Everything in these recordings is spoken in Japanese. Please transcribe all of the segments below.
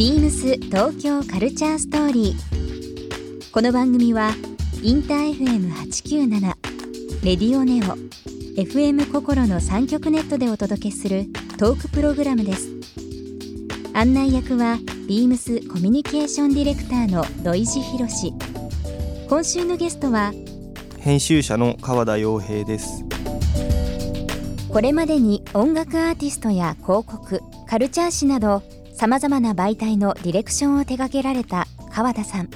ビームス東京カルチャーストーリー。この番組はインター FM897 レディオネオ FM 心の三極ネットでお届けするトークプログラムです。案内役はビームスコミュニケーションディレクターの土井博志。今週のゲストは編集者の川田洋平ですこれまでに音楽アーティストや広告カルチャー誌などさまざまな媒体のディレクションを手掛けられた川田さん。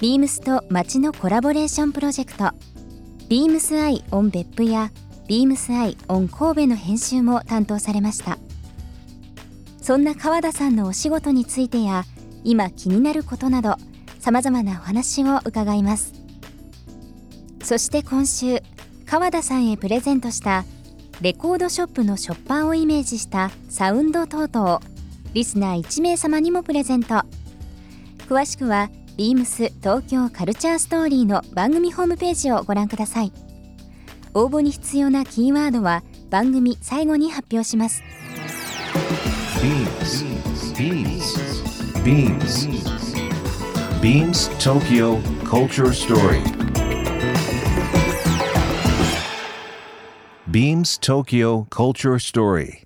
BEAMS と街のコラボレーションプロジェクト。 BEAMS EYE ON 別府や BEAMS EYE ON 神戸の編集も担当されました。そんな川田さんのお仕事についてや今気になることなどさまざまなお話を伺います。そして今週川田さんへプレゼントしたレコードショップのショッパーをイメージしたサウンドトートをリスナー1名様にもプレゼント。詳しくはビームス東京カルチャーストーリーの番組ホームページをご覧ください。応募に必要なキーワードは番組最後に発表します。BeamsBeamsBeamsTokyo Culture Story Beams Tokyo Culture Story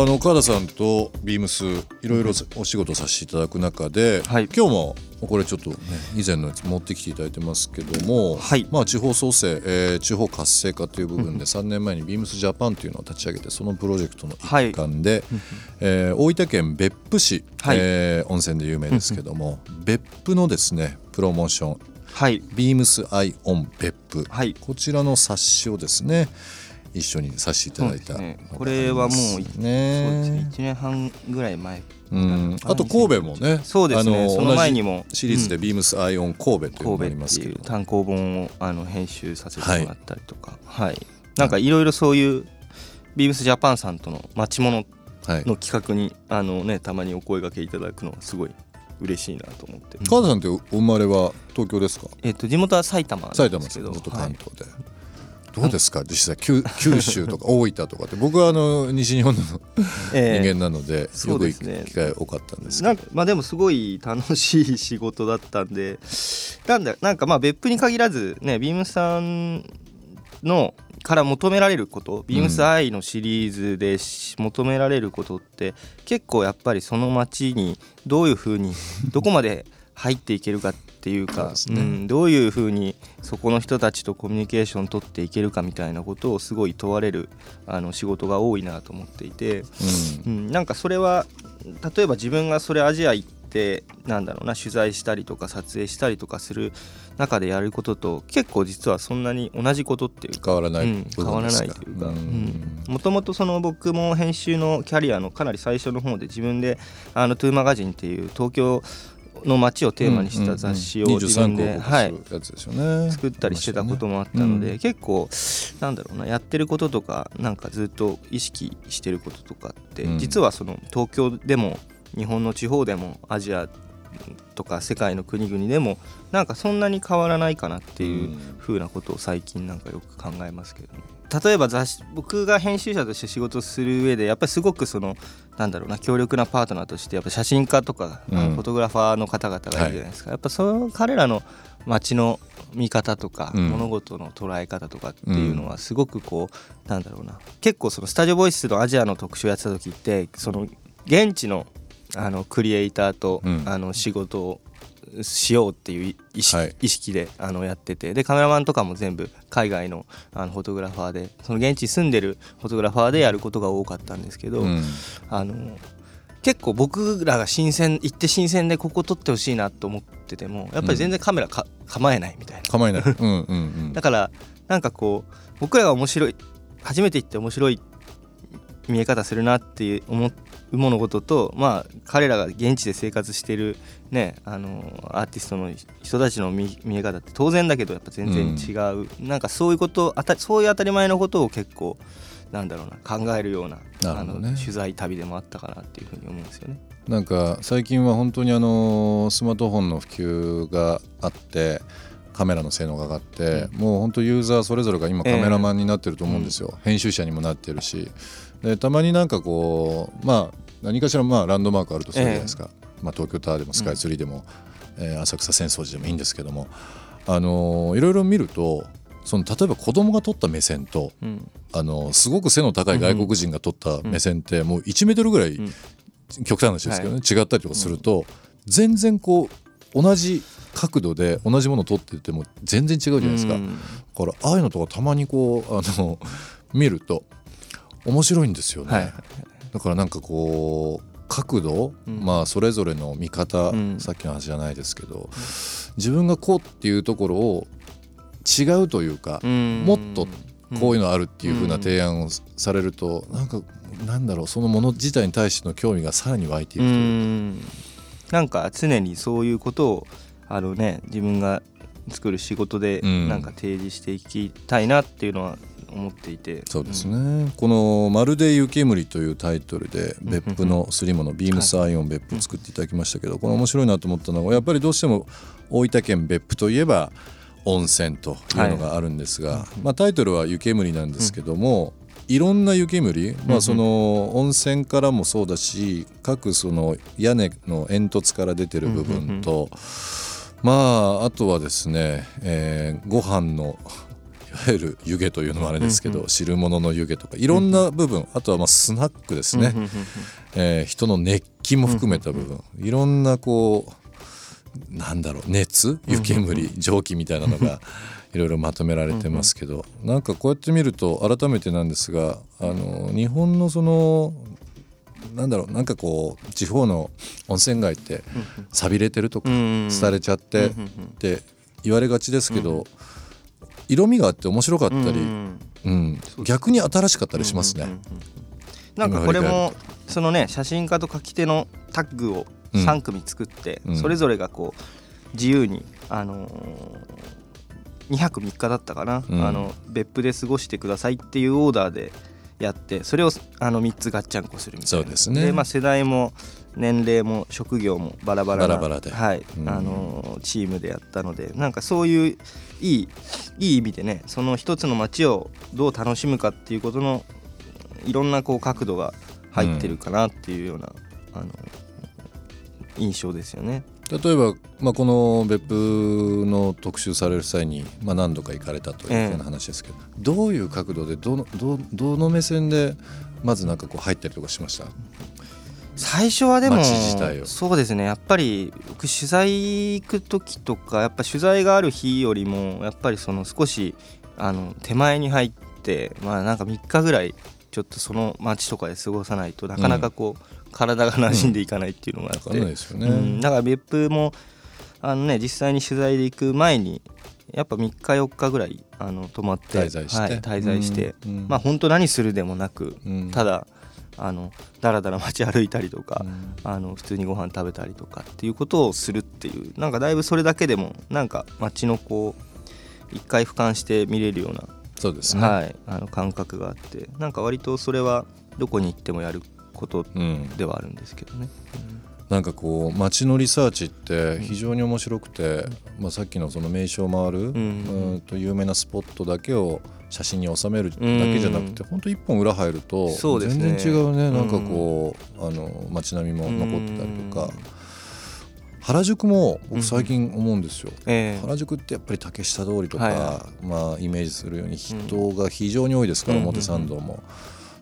あの川田さんとビームスいろいろお仕事させていただく中で、はい。今日もこれちょっとね以前のやつ持ってきていただいてますけども、はい。まあ、地方創生、えー地方活性化という部分で3年前にビームスジャパンというのを立ち上げてそのプロジェクトの一環で、えー大分県別府市、はい。えー温泉で有名ですけども別府のですねプロモーション。はい。ビームスアイオン別府、はい。こちらの冊子をですね一緒にさせていただいたね。これはもうね。そうですね。1年半ぐらい前。うん、あと神戸もね。そうですね。その前にも。シリーズでビームスアイオン神戸というのがありますけど。単行本をあの編集させてもらったりとか。はい、なんかいろいろそういうビームスジャパンさんとの待ち物はい。の企画にあのねたまにお声掛けいただくのはすごい嬉しいなと思って、川田さんってお生まれは東京ですかえっと地元は埼玉なん埼玉でけどですすけどずっとはい関東で、どうですか？実際九九州とか 大分とかって。僕はあの西日本の人え。え間なので、そよく機会多かったんですけど。なんかまあでもすごい 楽しい仕事だったんでなんだなんかまあ別府に限らずねビームスさんのから求められること、ビームスアイのシリーズでし求められることって結構やっぱりその街にどういうふうにどこまで入っていけるかっていうかそうね。うん、どういうふうにそこの人たちとコミュニケーション取っていけるかみたいなことをすごい問われるあの仕事が多いなと思っていて。うん。うん、なんかそれは例えば自分がそれアジア行ってなんだろうな取材したりとか撮影したりとかする中でやることと結構実はそんなに同じことっていうか変わらないうん、部変わらないというかうん。もともとその僕も編集のキャリアのかなり最初の方で自分であのトゥーマガジンっていう東京の街をテーマにした雑誌を自分で、23個はい。作ったりしてたこともあったので、うん。結構なんだろうなやってることとかなんかずっと意識してることとかって、うん。実はその東京でも日本の地方でもアジアとか世界の国々でもなんかそんなに変わらないかなっていううん。風なことを最近なんかよく考えますけどね。例えば雑誌僕が編集者として仕事をする上でやっぱりすごくそのなんだろうな強力なパートナーとしてやっぱ写真家とか、うん。フォトグラファーの方々がいるじゃないですか、やっぱその彼らの街の見方とか、うん。物事の捉え方とかっていうのはすごくこうなんだろうな。結構そのスタジオボイスのアジアの特集をやってた時ってその現地のあのクリエイターと、うん。あの仕事をしようっていう意識,、はい。意識であのやってて。でカメラマンとかも全部海外のあのフォトグラファーでその現地に住んでるフォトグラファーでやることが多かったんですけど、うん。あの結構僕らが新鮮行って新鮮でここ撮ってほしいなと思っててもやっぱり全然カメラか、構えないみたいな。構えない。うんうんうん。だからなんかこう僕らが面白い初めて行って面白い見え方するなって思う物事とまあ彼らが現地で生活してるねあのアーティストの人たちの見見え方って当然だけどやっぱ全然違う、うん、なんかそういうことあたそういう当たり前のことを結構なんだろうな考えるような、ね、あの取材旅でもあったかなっていうふうに思うんですよね。なんか最近は本当にあのスマートフォンの普及があってカメラの性能が上がって、うん、もう本当ユーザーそれぞれが今カメラマンになってると思うんですよ、えー、編集者にもなってるし。でたまになんかこうまあ何かしらまあランドマークあるとするじゃないですか、えー、まあ、東京タワーでもスカイツリーでも、うん、えー、浅草浅草寺でもいいんですけども。あのー、いろいろ見るとその例えば子供が撮った目線と、うん、あのすごく背の高い外国人が撮った目線ってもう1メートルぐらい、極端な話ですけどね、はい、違ったりとかすると、全然こう同じ角度で同じものを撮ってても全然違うじゃないですか、だからああいうのとかたまにこうあの 見ると面白いんですよね、はい、だからなんかこう角度、うん、まあそれぞれの見方、うん、さっきの話じゃないですけど、自分がこうっていうところを違うというか、もっとこういうのあるっていうふうな提案をされると、うん、なんかなんだろうそのもの自体に対しての興味がさらに湧いていくというか。なんか常にそういうことをあのね自分が作る仕事でなんか提示していきたいなっていうのは思っていて、そうですね、うん、この「まるで湯煙」というタイトルで別府のすり物ビームスアイオン別府を作っていただきましたけどこれ面白いなと思ったのはやっぱりどうしても大分県別府といえば温泉というのがあるんですが、はい、まあ、タイトルは湯煙なんですけども、いろんな湯煙、まあ、その温泉からもそうだし各その屋根の煙突から出てる部分と、まああとはですね、えー、ご飯のいわゆる湯気というのもあれですけど、汁物の湯気とかいろんな部分、あとはまあスナックですね、えー、人の熱気も含めた部分、いろんなこうなんだろう熱？湯煙蒸気みたいなのがいろいろまとめられてますけど、なんかこうやって見ると改めてなんですがあの日本のそのなんだろうなんかこう地方の温泉街って寂れてるとか廃れちゃってって言われがちですけど色味があって面白かったり、うん、逆に新しかったりしますね。なんかこれもそのね写真家と書き手のタッグを3組作って、それぞれがこう自由にあの2泊3日だったかな、あの別府で過ごしてくださいっていうオーダーでやってそれをあの3つガッチャンコするみたいな。そうですね。で、まあ、世代も年齢も職業もバラバラバラバラで、はい。あのチームでやったのでなんかそういういいいい意味でねその一つの街をどう楽しむかっていうことのいろんなこう角度が入ってるかなっていうような、うん、あの印象ですよね。例えば、まあ、この別府の特集される際に、まあ、何度か行かれたというような話ですけど、ええ、どういう角度でどのどどの目線でまずなんかこう入ったりとかしました？最初はでもそうですね。やっぱり僕取材行く時とかやっぱ取材がある日よりもやっぱりその少しあの手前に入ってまあなんか3日ぐらいちょっとその街とかで過ごさないとなかなかこう、うん体が馴染んでいかないっていうのがあって、うん。だから別府もあの、ね、実際に取材で行く前にやっぱ3日4日ぐらいあの泊まって滞在して、はい、滞在して、うん、まあ本当何するでもなく、うん、ただあのだらだら街歩いたりとか、うん、あの普通にご飯食べたりとかっていうことをするっていうなんかだいぶそれだけでもなんか街のこう一回俯瞰して見れるようなそうですね、はい、あの感覚があってなんか割とそれはどこに行ってもやることではあるんですけどね。なんかこう街のリサーチって非常に面白くて、まあ、さっきのその名所を回る、うん。と有名なスポットだけを写真に収めるだけじゃなくて、本当一本裏入ると全然違うねなんかこう、あの街並みも残ってたりとか。原宿も僕最近思うんですよ、原宿ってやっぱり竹下通りとか、まあ、イメージするように人が非常に多いですから、表参道も。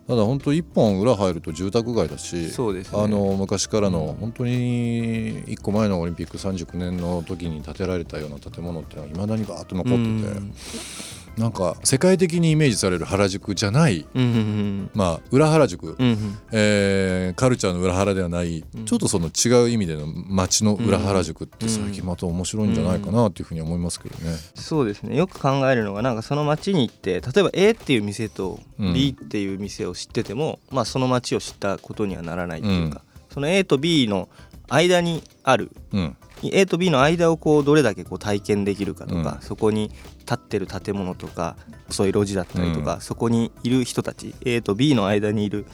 ただ本当一本裏入ると住宅街だしそうです、ね、あの昔からの本当に1個前のオリンピック39年の時に建てられたような建物っていうのはいまだにバーッと残ってて。なんか世界的にイメージされる原宿じゃないうんうんまあ裏原宿、うんうん。えーカルチャーの裏原ではない、うん。ちょっとその違う意味での街の裏原宿って最近また面白いんじゃないかなっていうふうに思いますけどね。そうですね。よく考えるのがなんかその街に行って例えば A っていう店とうん。B っていう店を知ってても、まあその街を知ったことにはならないっていうか、その A と B の間にある。うん、A と B の間をこうどれだけこう体験できるかとか、うそこに立ってる建物とかそういう路地だったりとか、うん。そこにいる人たち A と B の間にいる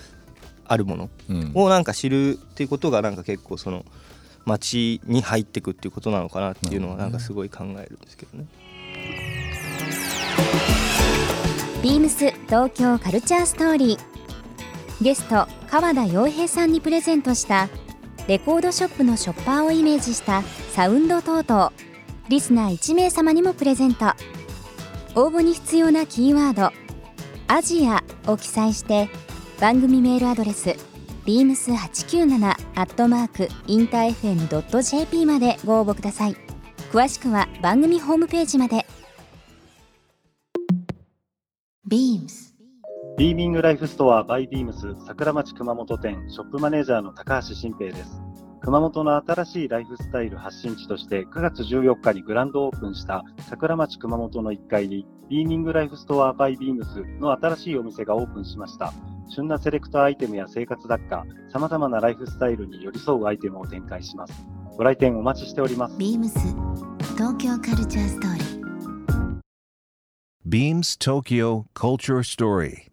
あるものうん。をなんか知るっていうことがなんか結構その街に入ってくっていうことなのかなっていうのはなんかすごい考えるんですけどね。ビームス東京カルチャーストーリー。ゲスト川田洋平さんにプレゼントしたレコードショップのショッパーをイメージしたサウンドトートをリスナー1名様にもプレゼント。応募に必要なキーワード「アジア」を記載して番組メールアドレス beams897-infm.jp までご応募ください。詳しくは番組ホームページまで。Beams ビーミングライフストアバイビームス桜町熊本店ショップマネージャーの高橋新平です。熊本の新しいライフスタイル発信地として9月14日にグランドオープンした桜町熊本の1階にビーミングライフストアバイビームスの新しいお店がオープンしました。旬なセレクトアイテムや生活雑貨、様々なライフスタイルに寄り添うアイテムを展開します。ご来店お待ちしております。Beams 東京カルチャーストーリー Beams Tokyo Culture Story.